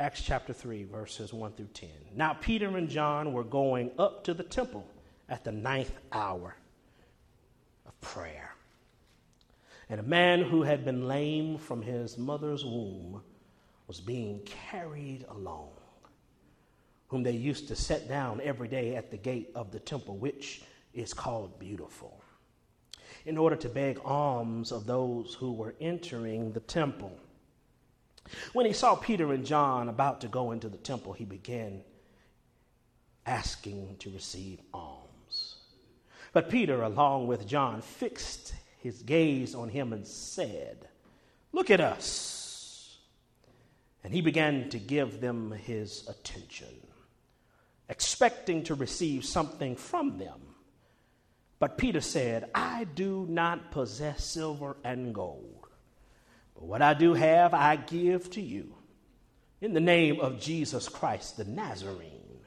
Acts chapter 3, verses 1 through 10. Now, Peter and John were going up to the temple at the ninth hour of prayer. And a man who had been lame from his mother's womb was being carried along, whom they used to set down every day at the gate of the temple, which is called Beautiful, in order to beg alms of those who were entering the temple. When he saw Peter and John about to go into the temple, he began asking to receive alms. But Peter, along with John, fixed his gaze on him and said, Look at us. And he began to give them his attention, expecting to receive something from them. But Peter said, I do not possess silver and gold but what I do have, I give to you. In the name of Jesus Christ the Nazarene,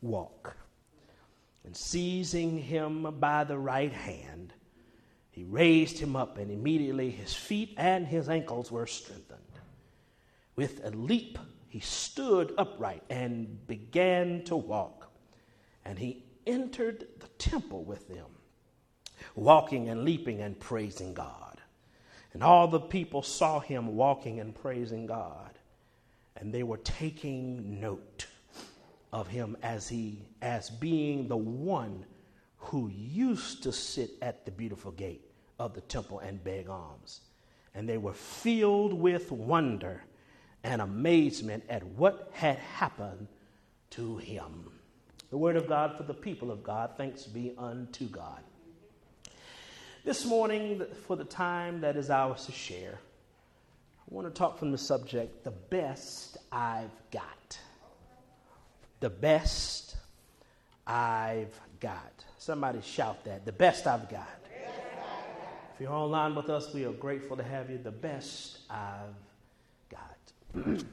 walk. And seizing him by the right hand, he raised him up, and immediately his feet and his ankles were strengthened. With a leap, he stood upright and began to walk. And he entered the temple with them, walking and leaping and praising God. And all the people saw him walking and praising God. And they were taking note of him as he as being the one who used to sit at the beautiful gate of the temple and beg alms. And they were filled with wonder and amazement at what had happened to him. The word of God for the people of God. Thanks be unto God. This morning, for the time that is ours to share, I want to talk from the subject the best I've got. The best I've got. Somebody shout that. The best I've got. If you're online with us, we are grateful to have you. The best I've got.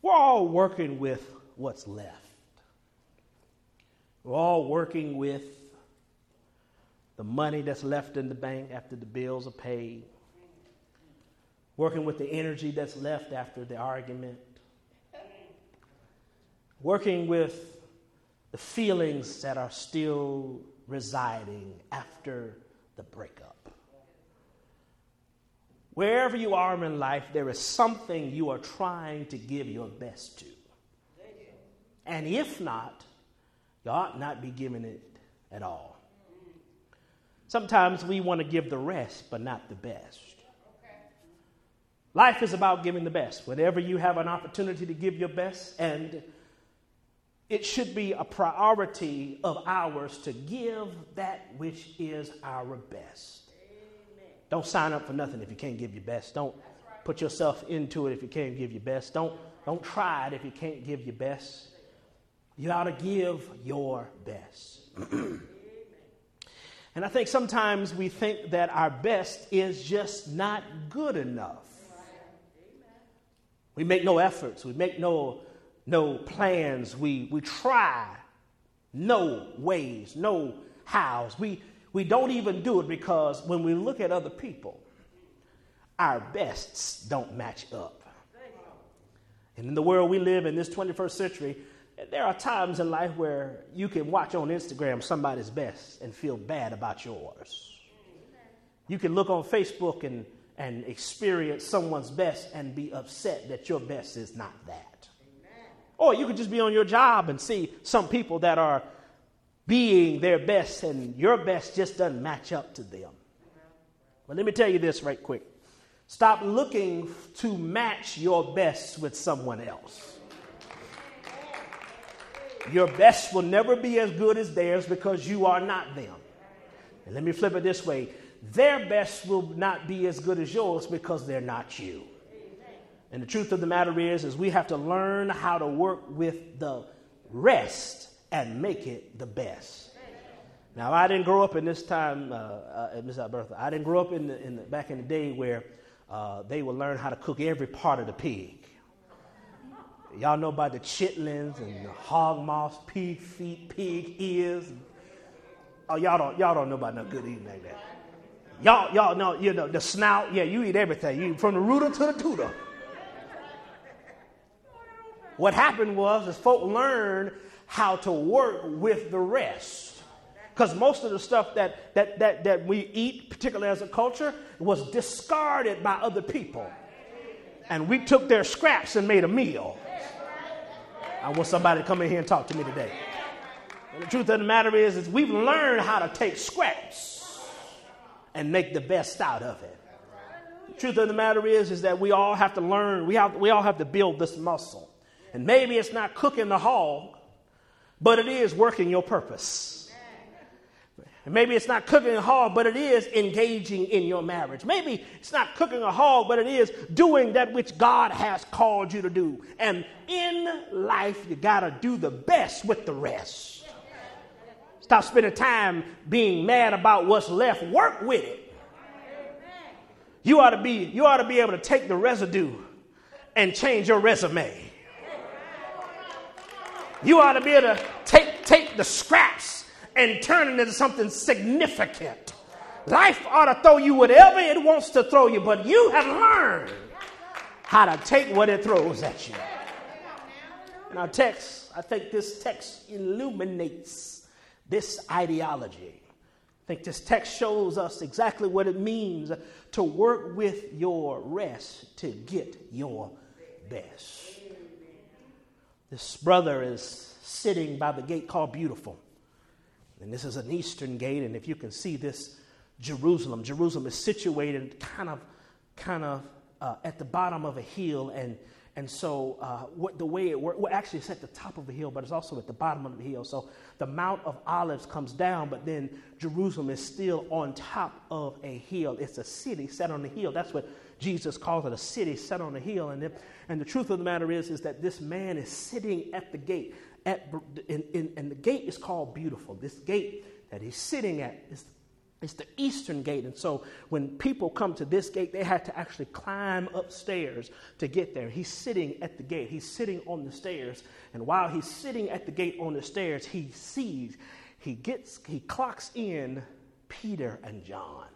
We're all working with what's left. We're all working with the money that's left in the bank after the bills are paid, working with the energy that's left after the argument, working with the feelings that are still residing after the breakup. Wherever you are in life, there is something you are trying to give your best to. And if not, you ought not be giving it at all. Sometimes we want to give the rest, but not the best. Life is about giving the best. Whenever you have an opportunity to give your best, and it should be a priority of ours to give that which is our best. Amen. Don't sign up for nothing if you can't give your best. Don't right. put yourself into it if you can't give your best. Don't, don't try it if you can't give your best. You ought to give your best. and I think sometimes we think that our best is just not good enough. We make no efforts, we make no, no plans, we, we try no ways, no hows. We, we don't even do it because when we look at other people, our bests don't match up. And in the world we live in this 21st century, there are times in life where you can watch on Instagram somebody's best and feel bad about yours. You can look on Facebook and, and experience someone's best and be upset that your best is not that. Or you could just be on your job and see some people that are being their best and your best just doesn't match up to them. But let me tell you this right quick stop looking to match your best with someone else. Your best will never be as good as theirs because you are not them. And let me flip it this way their best will not be as good as yours because they're not you. And the truth of the matter is, is we have to learn how to work with the rest and make it the best. Now, I didn't grow up in this time, uh, uh, Miss Alberta. I didn't grow up in the, in the, back in the day where uh, they would learn how to cook every part of the pig. Y'all know about the chitlins and the hog maws, pig feet, pig ears. Oh, y'all don't, y'all don't know about no good eating like that. Y'all, y'all know, you know, the snout, yeah, you eat everything. You from the rooter to the tutor. What happened was is folk learned how to work with the rest. Because most of the stuff that, that, that, that we eat, particularly as a culture, was discarded by other people. And we took their scraps and made a meal. I want somebody to come in here and talk to me today. And the truth of the matter is, is we've learned how to take scraps and make the best out of it. The truth of the matter is, is that we all have to learn, we, have, we all have to build this muscle. And maybe it's not cooking the hog, but it is working your purpose. Maybe it's not cooking a hog, but it is engaging in your marriage. Maybe it's not cooking a hog, but it is doing that which God has called you to do. And in life, you got to do the best with the rest. Stop spending time being mad about what's left. Work with it. You ought to be, you ought to be able to take the residue and change your resume. You ought to be able to take, take the scraps and turn it into something significant. Life ought to throw you whatever it wants to throw you, but you have learned how to take what it throws at you. Now, text, I think this text illuminates this ideology. I think this text shows us exactly what it means to work with your rest to get your best. This brother is sitting by the gate called Beautiful. And this is an eastern gate, and if you can see this, Jerusalem. Jerusalem is situated kind of, kind of uh, at the bottom of a hill, and and so, uh, what, the way it works, well, actually, it's at the top of a hill, but it's also at the bottom of the hill. So, the Mount of Olives comes down, but then Jerusalem is still on top of a hill. It's a city set on a hill. That's what Jesus calls it a city set on a hill. And, and the truth of the matter is, is that this man is sitting at the gate. At, in, and the gate is called Beautiful. This gate that he's sitting at is it's the eastern gate. And so when people come to this gate, they had to actually climb upstairs to get there. He's sitting at the gate, he's sitting on the stairs. And while he's sitting at the gate on the stairs, he sees, he gets, he clocks in Peter and John.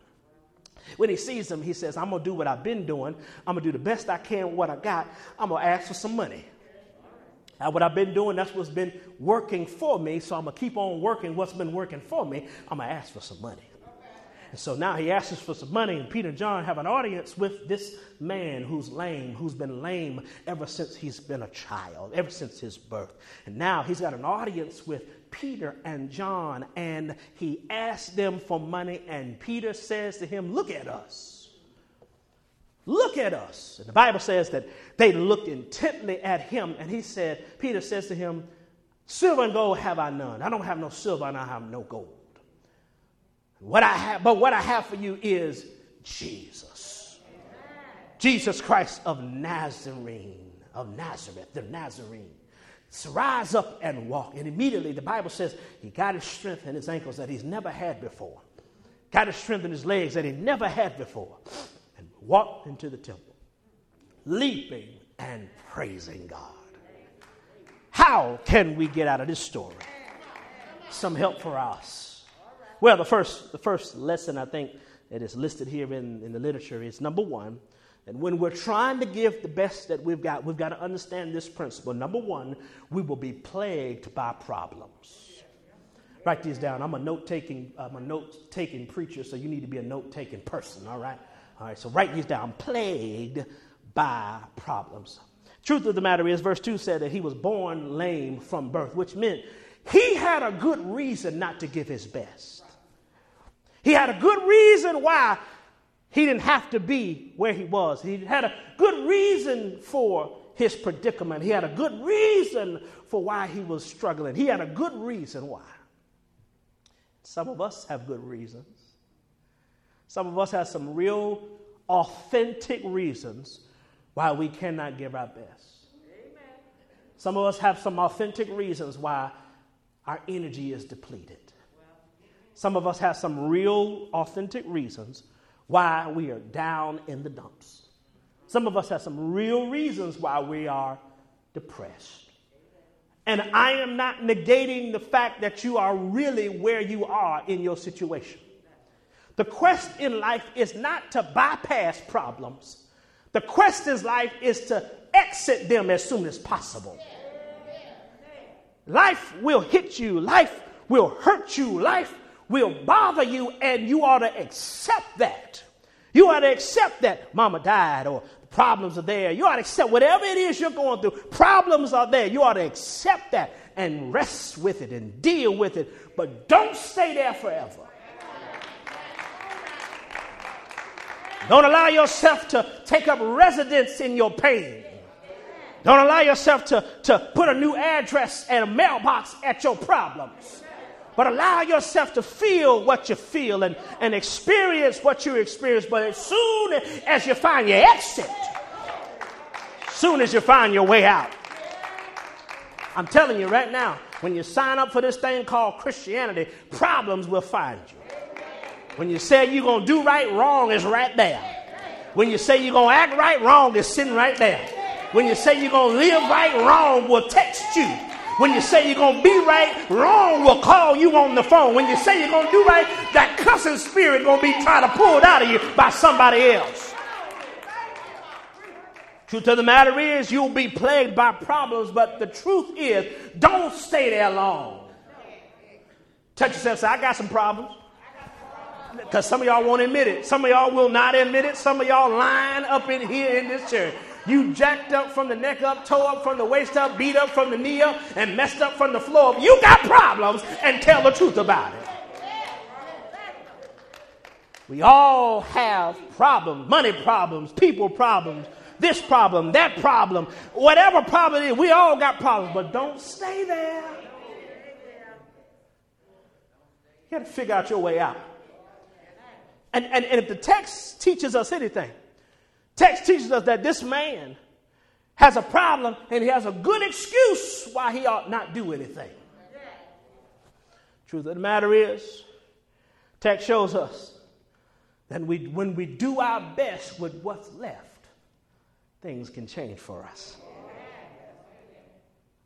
When he sees them, he says, I'm going to do what I've been doing. I'm going to do the best I can with what I got. I'm going to ask for some money. Now, what I've been doing, that's what's been working for me. So I'm going to keep on working what's been working for me. I'm going to ask for some money. And so now he asks for some money, and Peter and John have an audience with this man who's lame, who's been lame ever since he's been a child, ever since his birth. And now he's got an audience with Peter and John, and he asks them for money, and Peter says to him, Look at us. Look at us. And the Bible says that they looked intently at him, and he said, Peter says to him, Silver and gold have I none. I don't have no silver, and I have no gold. What I have, but what I have for you is Jesus. Jesus Christ of Nazarene, of Nazareth, the Nazarene. So rise up and walk. And immediately the Bible says he got his strength in his ankles that he's never had before. Got his strength in his legs that he never had before. And walked into the temple, leaping and praising God. How can we get out of this story? Some help for us. Well, the first, the first lesson I think that is listed here in, in the literature is number one, that when we're trying to give the best that we've got, we've got to understand this principle. Number one, we will be plagued by problems. Write these down. I'm a note taking, I'm a note taking preacher, so you need to be a note taking person, all right? All right, so write these down. Plagued by problems. Truth of the matter is, verse 2 said that he was born lame from birth, which meant he had a good reason not to give his best. He had a good reason why he didn't have to be where he was. He had a good reason for his predicament. He had a good reason for why he was struggling. He had a good reason why. Some of us have good reasons. Some of us have some real authentic reasons why we cannot give our best. Amen. Some of us have some authentic reasons why our energy is depleted. Some of us have some real, authentic reasons why we are down in the dumps. Some of us have some real reasons why we are depressed. And I am not negating the fact that you are really where you are in your situation. The quest in life is not to bypass problems. The quest in life is to exit them as soon as possible. Life will hit you, life will hurt you, life will bother you, and you ought to accept that. You ought to accept that mama died or problems are there. You ought to accept whatever it is you're going through. Problems are there. You ought to accept that and rest with it and deal with it, but don't stay there forever. Don't allow yourself to take up residence in your pain. Don't allow yourself to, to put a new address and a mailbox at your problems. But allow yourself to feel what you feel and, and experience what you experience. But as soon as you find your exit, soon as you find your way out, I'm telling you right now, when you sign up for this thing called Christianity, problems will find you. When you say you're going to do right, wrong is right there. When you say you're going to act right, wrong is sitting right there. When you say you're going to live right, wrong will text you. When you say you're going to be right, wrong will call you on the phone. When you say you're going to do right, that cussing spirit going to be trying to pull it out of you by somebody else. Truth of the matter is, you'll be plagued by problems, but the truth is, don't stay there long. Touch yourself, say, I got some problems. Because some of y'all won't admit it. Some of y'all will not admit it. Some of y'all line up in here in this church. You jacked up from the neck up, toe up from the waist up, beat up from the knee up, and messed up from the floor up. You got problems and tell the truth about it. We all have problems money problems, people problems, this problem, that problem, whatever problem it is. We all got problems, but don't stay there. You got to figure out your way out. And, and, and if the text teaches us anything, text teaches us that this man has a problem and he has a good excuse why he ought not do anything. Truth of the matter is, text shows us that we, when we do our best with what's left, things can change for us.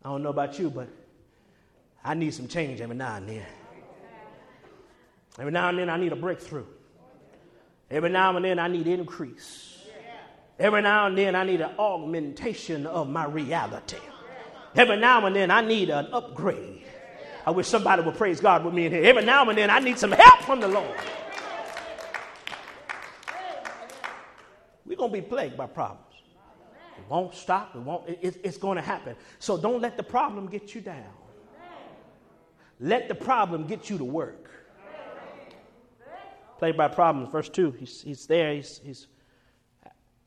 I don't know about you, but I need some change every now and then. Every now and then, I need a breakthrough. Every now and then I need increase. Every now and then I need an augmentation of my reality. Every now and then I need an upgrade. I wish somebody would praise God with me in here. Every now and then I need some help from the Lord. We're going to be plagued by problems. It won't stop. It won't, it, it's going to happen. So don't let the problem get you down. Let the problem get you to work plagued by problems. Verse 2, he's, he's there, he's, he's,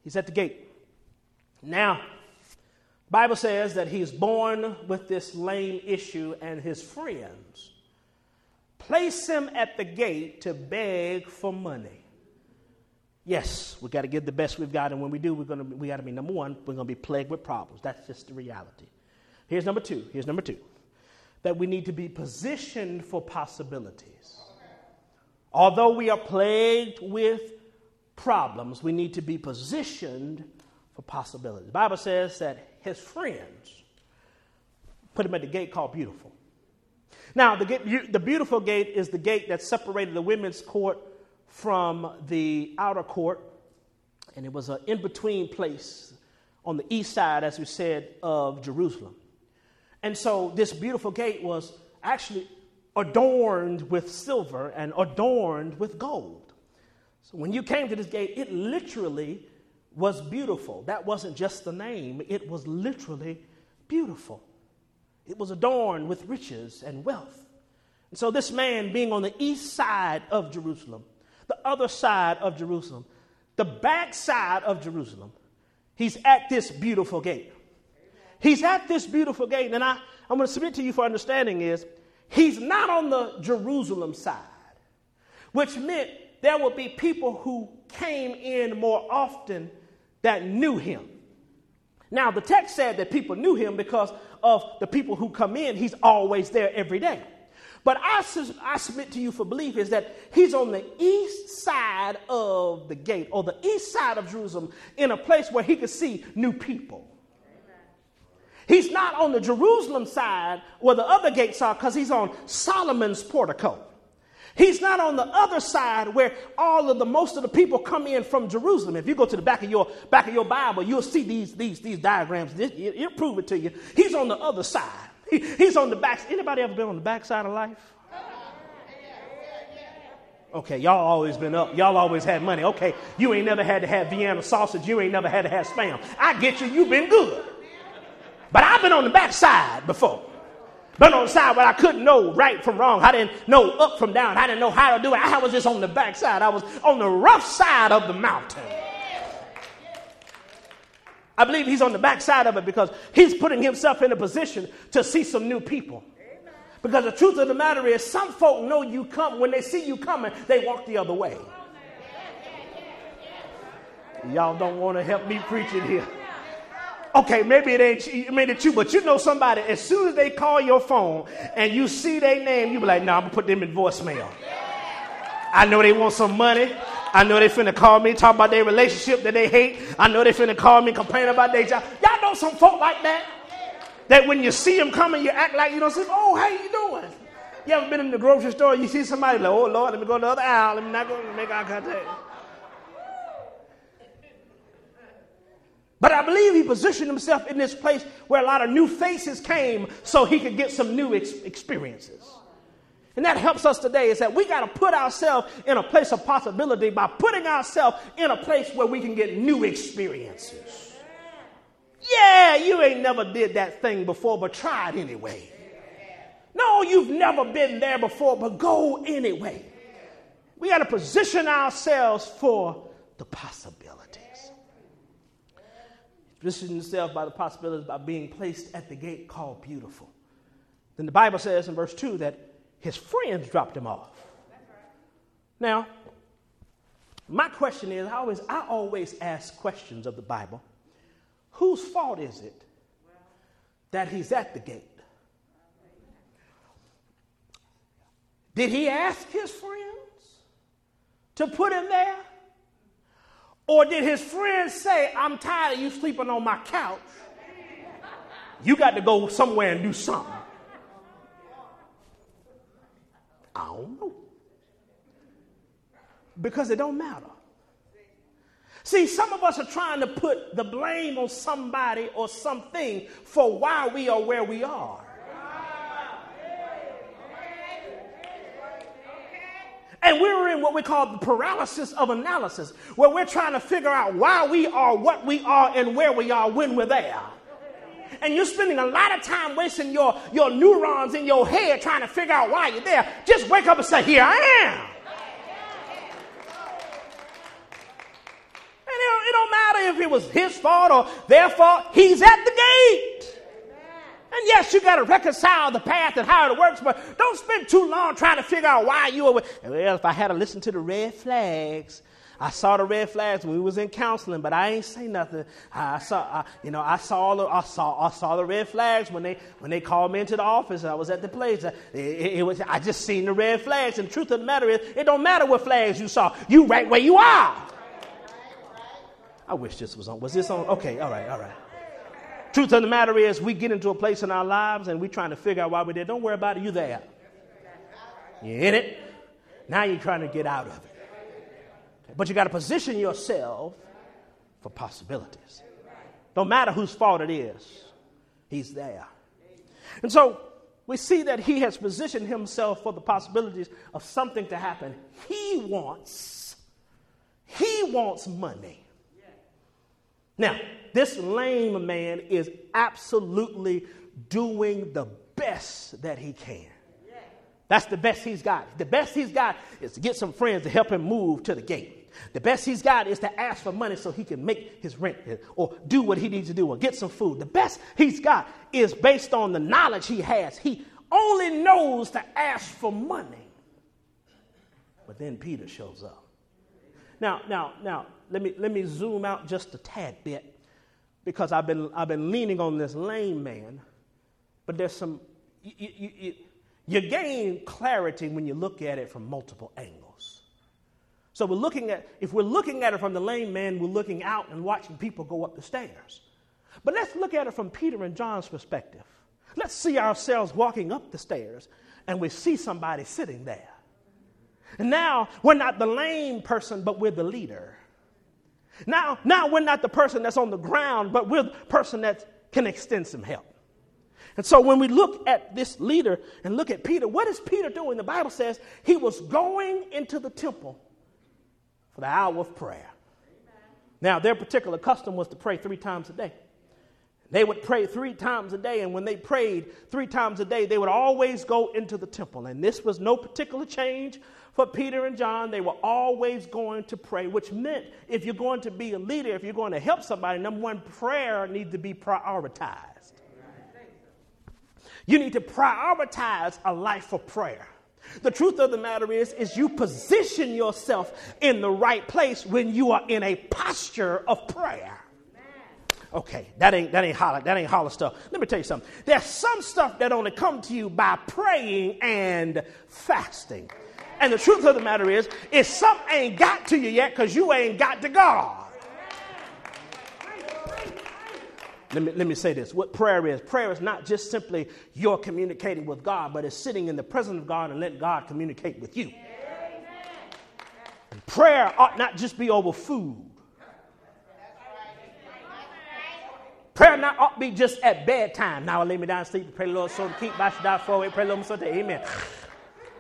he's at the gate. Now, Bible says that he's born with this lame issue, and his friends place him at the gate to beg for money. Yes, we got to give the best we've got, and when we do, we're gonna we got to be number one. We're to be plagued with problems. That's just the reality. Here's number two. Here's number two. That we need to be positioned for possibilities. Although we are plagued with problems, we need to be positioned for possibilities. The Bible says that his friends put him at the gate called Beautiful. Now, the, the beautiful gate is the gate that separated the women's court from the outer court, and it was an in between place on the east side, as we said, of Jerusalem. And so, this beautiful gate was actually adorned with silver and adorned with gold. So when you came to this gate, it literally was beautiful. That wasn't just the name, it was literally beautiful. It was adorned with riches and wealth. And so, this man being on the east side of Jerusalem, the other side of Jerusalem, the back side of Jerusalem, he's at this beautiful gate. He's at this beautiful gate, and I, I'm going to submit to you for understanding is He's not on the Jerusalem side, which meant there would be people who came in more often that knew him. Now, the text said that people knew him because of the people who come in, he's always there every day. But I, I submit to you for belief is that he's on the east side of the gate or the east side of Jerusalem in a place where he could see new people. He's not on the Jerusalem side where the other gates are because he's on Solomon's portico. He's not on the other side where all of the most of the people come in from Jerusalem. If you go to the back of your back of your Bible, you'll see these these these diagrams. This, it'll prove it to you. He's on the other side. He, he's on the back. Anybody ever been on the back side of life? Okay, y'all always been up. Y'all always had money. Okay, you ain't never had to have Vienna sausage. You ain't never had to have spam. I get you. You've been good. But I've been on the back side before. Been on the side where I couldn't know right from wrong. I didn't know up from down. I didn't know how to do it. I was just on the back side. I was on the rough side of the mountain. I believe he's on the back side of it because he's putting himself in a position to see some new people. Because the truth of the matter is, some folk know you come. When they see you coming, they walk the other way. Y'all don't want to help me preach it here. Okay, maybe it ain't maybe it's you, but you know somebody, as soon as they call your phone and you see their name, you be like, nah, I'm gonna put them in voicemail. I know they want some money. I know they finna call me, talk about their relationship that they hate. I know they finna call me, complain about their job. Y'all know some folk like that? That when you see them coming, you act like you don't say, oh, how you doing? You ever been in the grocery store, you see somebody like, oh, Lord, let me go to the other aisle. Let me not go make eye contact. But I believe he positioned himself in this place where a lot of new faces came so he could get some new ex- experiences. And that helps us today is that we got to put ourselves in a place of possibility by putting ourselves in a place where we can get new experiences. Yeah, you ain't never did that thing before, but try it anyway. No, you've never been there before, but go anyway. We got to position ourselves for the possibility position himself by the possibilities by being placed at the gate called beautiful. Then the Bible says in verse 2 that his friends dropped him off. Now, my question is I always, I always ask questions of the Bible. Whose fault is it that he's at the gate? Did he ask his friends to put him there? Or did his friends say, I'm tired of you sleeping on my couch? You got to go somewhere and do something. I don't know. Because it don't matter. See, some of us are trying to put the blame on somebody or something for why we are where we are. And we're in what we call the paralysis of analysis, where we're trying to figure out why we are what we are and where we are when we're there. And you're spending a lot of time wasting your, your neurons in your head trying to figure out why you're there. Just wake up and say, Here I am. And it, it don't matter if it was his fault or their fault, he's at the gate. And yes, you got to reconcile the path and how it works, but don't spend too long trying to figure out why you were. Well, if I had to listen to the red flags, I saw the red flags when we was in counseling, but I ain't say nothing. I saw, I, you know, I saw the, I saw, I saw the red flags when they, when they called me into the office. I was at the place. It, it, it was, I just seen the red flags. And the truth of the matter is, it don't matter what flags you saw. You right where you are. I wish this was on. Was this on? Okay, all right, all right. Truth of the matter is, we get into a place in our lives and we're trying to figure out why we're there. Don't worry about it, you're there. You're in it. Now you're trying to get out of it. But you got to position yourself for possibilities. Don't matter whose fault it is, he's there. And so we see that he has positioned himself for the possibilities of something to happen. He wants, he wants money. Now, this lame man is absolutely doing the best that he can. That's the best he's got. The best he's got is to get some friends to help him move to the gate. The best he's got is to ask for money so he can make his rent or do what he needs to do or get some food. The best he's got is based on the knowledge he has. He only knows to ask for money. But then Peter shows up. Now, now, now, let me, let me zoom out just a tad bit because I've been, I've been leaning on this lame man, but there's some, you, you, you, you gain clarity when you look at it from multiple angles. So we're looking at, if we're looking at it from the lame man, we're looking out and watching people go up the stairs. But let's look at it from Peter and John's perspective. Let's see ourselves walking up the stairs and we see somebody sitting there. And now we're not the lame person, but we're the leader. Now, now we're not the person that's on the ground, but we're the person that can extend some help. And so when we look at this leader and look at Peter, what is Peter doing? The Bible says he was going into the temple for the hour of prayer. Now, their particular custom was to pray three times a day. They would pray three times a day, and when they prayed three times a day, they would always go into the temple. And this was no particular change for Peter and John. They were always going to pray, which meant if you're going to be a leader, if you're going to help somebody, number one, prayer needs to be prioritized. You need to prioritize a life of prayer. The truth of the matter is, is you position yourself in the right place when you are in a posture of prayer. Okay, that ain't that ain't holler, that ain't holler stuff. Let me tell you something. There's some stuff that only come to you by praying and fasting. And the truth of the matter is, is some ain't got to you yet because you ain't got to God. Let me, let me say this what prayer is prayer is not just simply you're communicating with God, but it's sitting in the presence of God and letting God communicate with you. Prayer ought not just be over food. Prayer not ought be just at bedtime. Now I lay me down and sleep, pray the Lord so to keep by die for pray the Lord so to amen.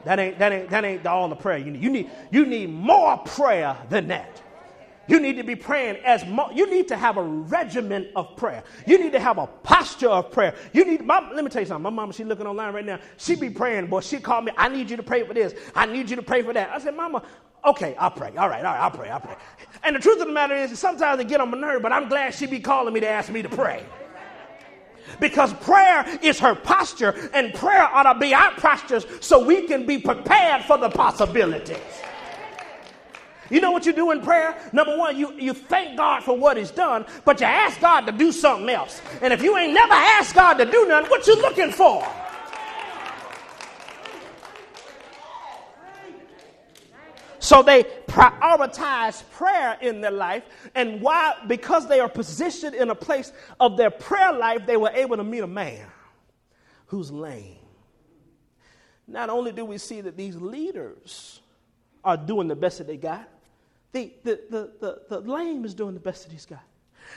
That ain't that ain't that ain't all the prayer you need. You need you need more prayer than that. You need to be praying as mo- you need to have a regimen of prayer. You need to have a posture of prayer. You need. My, let me tell you something. My mama, she looking online right now. She be praying, boy. She called me. I need you to pray for this. I need you to pray for that. I said, Mama, okay, I'll pray. All right, all right, I'll pray. I'll pray. And the truth of the matter is, sometimes they get on my nerve, but I'm glad she be calling me to ask me to pray because prayer is her posture, and prayer ought to be our postures so we can be prepared for the possibilities. You know what you do in prayer? Number one, you, you thank God for what He's done, but you ask God to do something else. And if you ain't never asked God to do nothing, what you looking for? So they prioritize prayer in their life, and why? Because they are positioned in a place of their prayer life, they were able to meet a man who's lame. Not only do we see that these leaders are doing the best that they got, the, the, the, the, the lame is doing the best that he's got.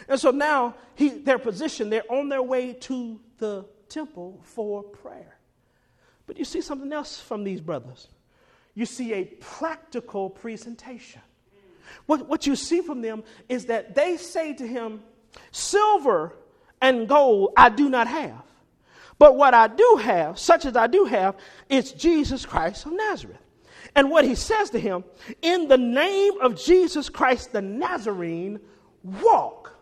And so now he, they're positioned, they're on their way to the temple for prayer. But you see something else from these brothers you see a practical presentation. What, what you see from them is that they say to him, Silver and gold I do not have. But what I do have, such as I do have, is Jesus Christ of Nazareth. And what he says to him, in the name of Jesus Christ the Nazarene, walk.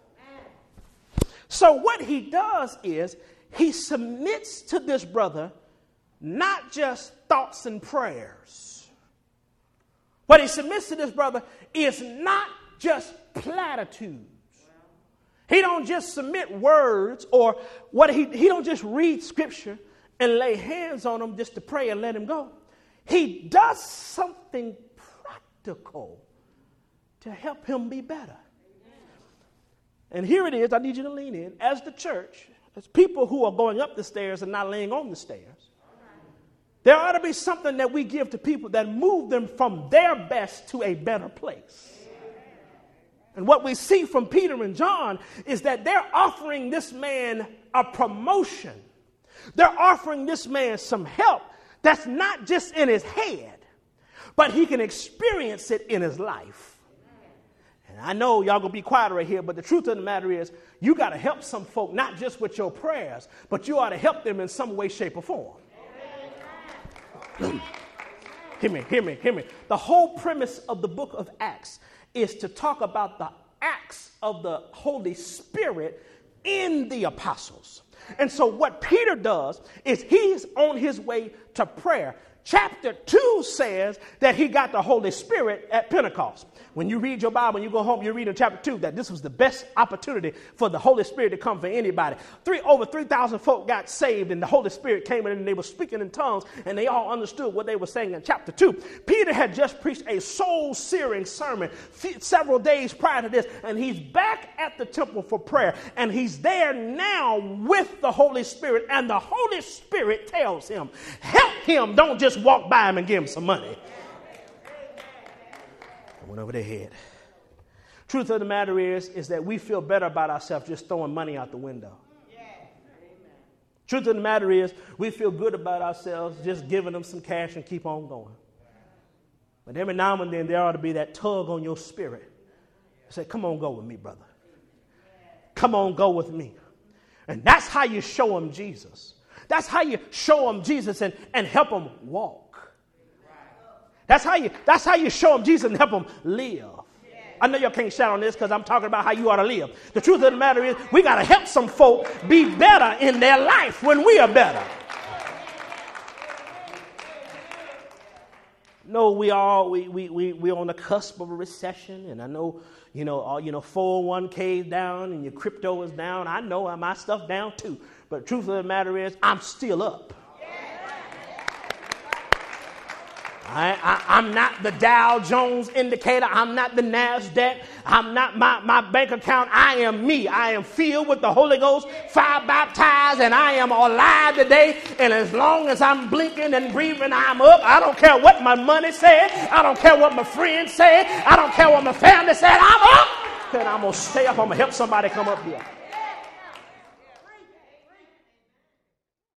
So what he does is he submits to this brother not just thoughts and prayers what he submits to this brother is not just platitudes. He don't just submit words or what he, he don't just read scripture and lay hands on them just to pray and let him go. He does something practical to help him be better. And here it is, I need you to lean in. As the church, as people who are going up the stairs and not laying on the stairs, there ought to be something that we give to people that move them from their best to a better place. And what we see from Peter and John is that they're offering this man a promotion. They're offering this man some help that's not just in his head, but he can experience it in his life. And I know y'all gonna be quiet right here, but the truth of the matter is, you gotta help some folk, not just with your prayers, but you ought to help them in some way, shape, or form. Hear me, hear me, hear me. The whole premise of the book of Acts is to talk about the acts of the Holy Spirit in the apostles. And so, what Peter does is he's on his way to prayer. Chapter 2 says that he got the Holy Spirit at Pentecost. When you read your Bible, you go home, you read in chapter 2 that this was the best opportunity for the Holy Spirit to come for anybody. Three, over 3,000 folk got saved, and the Holy Spirit came in and they were speaking in tongues, and they all understood what they were saying in chapter 2. Peter had just preached a soul searing sermon several days prior to this, and he's back at the temple for prayer, and he's there now with the Holy Spirit, and the Holy Spirit tells him, Help him, don't just walk by him and give him some money. Went over their head. Truth of the matter is, is that we feel better about ourselves just throwing money out the window. Truth of the matter is, we feel good about ourselves just giving them some cash and keep on going. But every now and then there ought to be that tug on your spirit. Say, come on, go with me, brother. Come on, go with me. And that's how you show them Jesus. That's how you show them Jesus and, and help them walk. That's how you that's how you show them Jesus and help them live. I know y'all can't shout on this because I'm talking about how you ought to live. The truth of the matter is, we got to help some folk be better in their life when we are better. No, we all we we we we're on the cusp of a recession, and I know you know all you know 401k is down and your crypto is down. I know my stuff down too. But truth of the matter is, I'm still up. I, am not the Dow Jones indicator. I'm not the NASDAQ. I'm not my, my bank account. I am me. I am filled with the Holy Ghost, fire baptized, and I am alive today. And as long as I'm blinking and breathing, I'm up. I don't care what my money said. I don't care what my friends said. I don't care what my family said. I'm up. And I'm going to stay up. I'm going to help somebody come up here.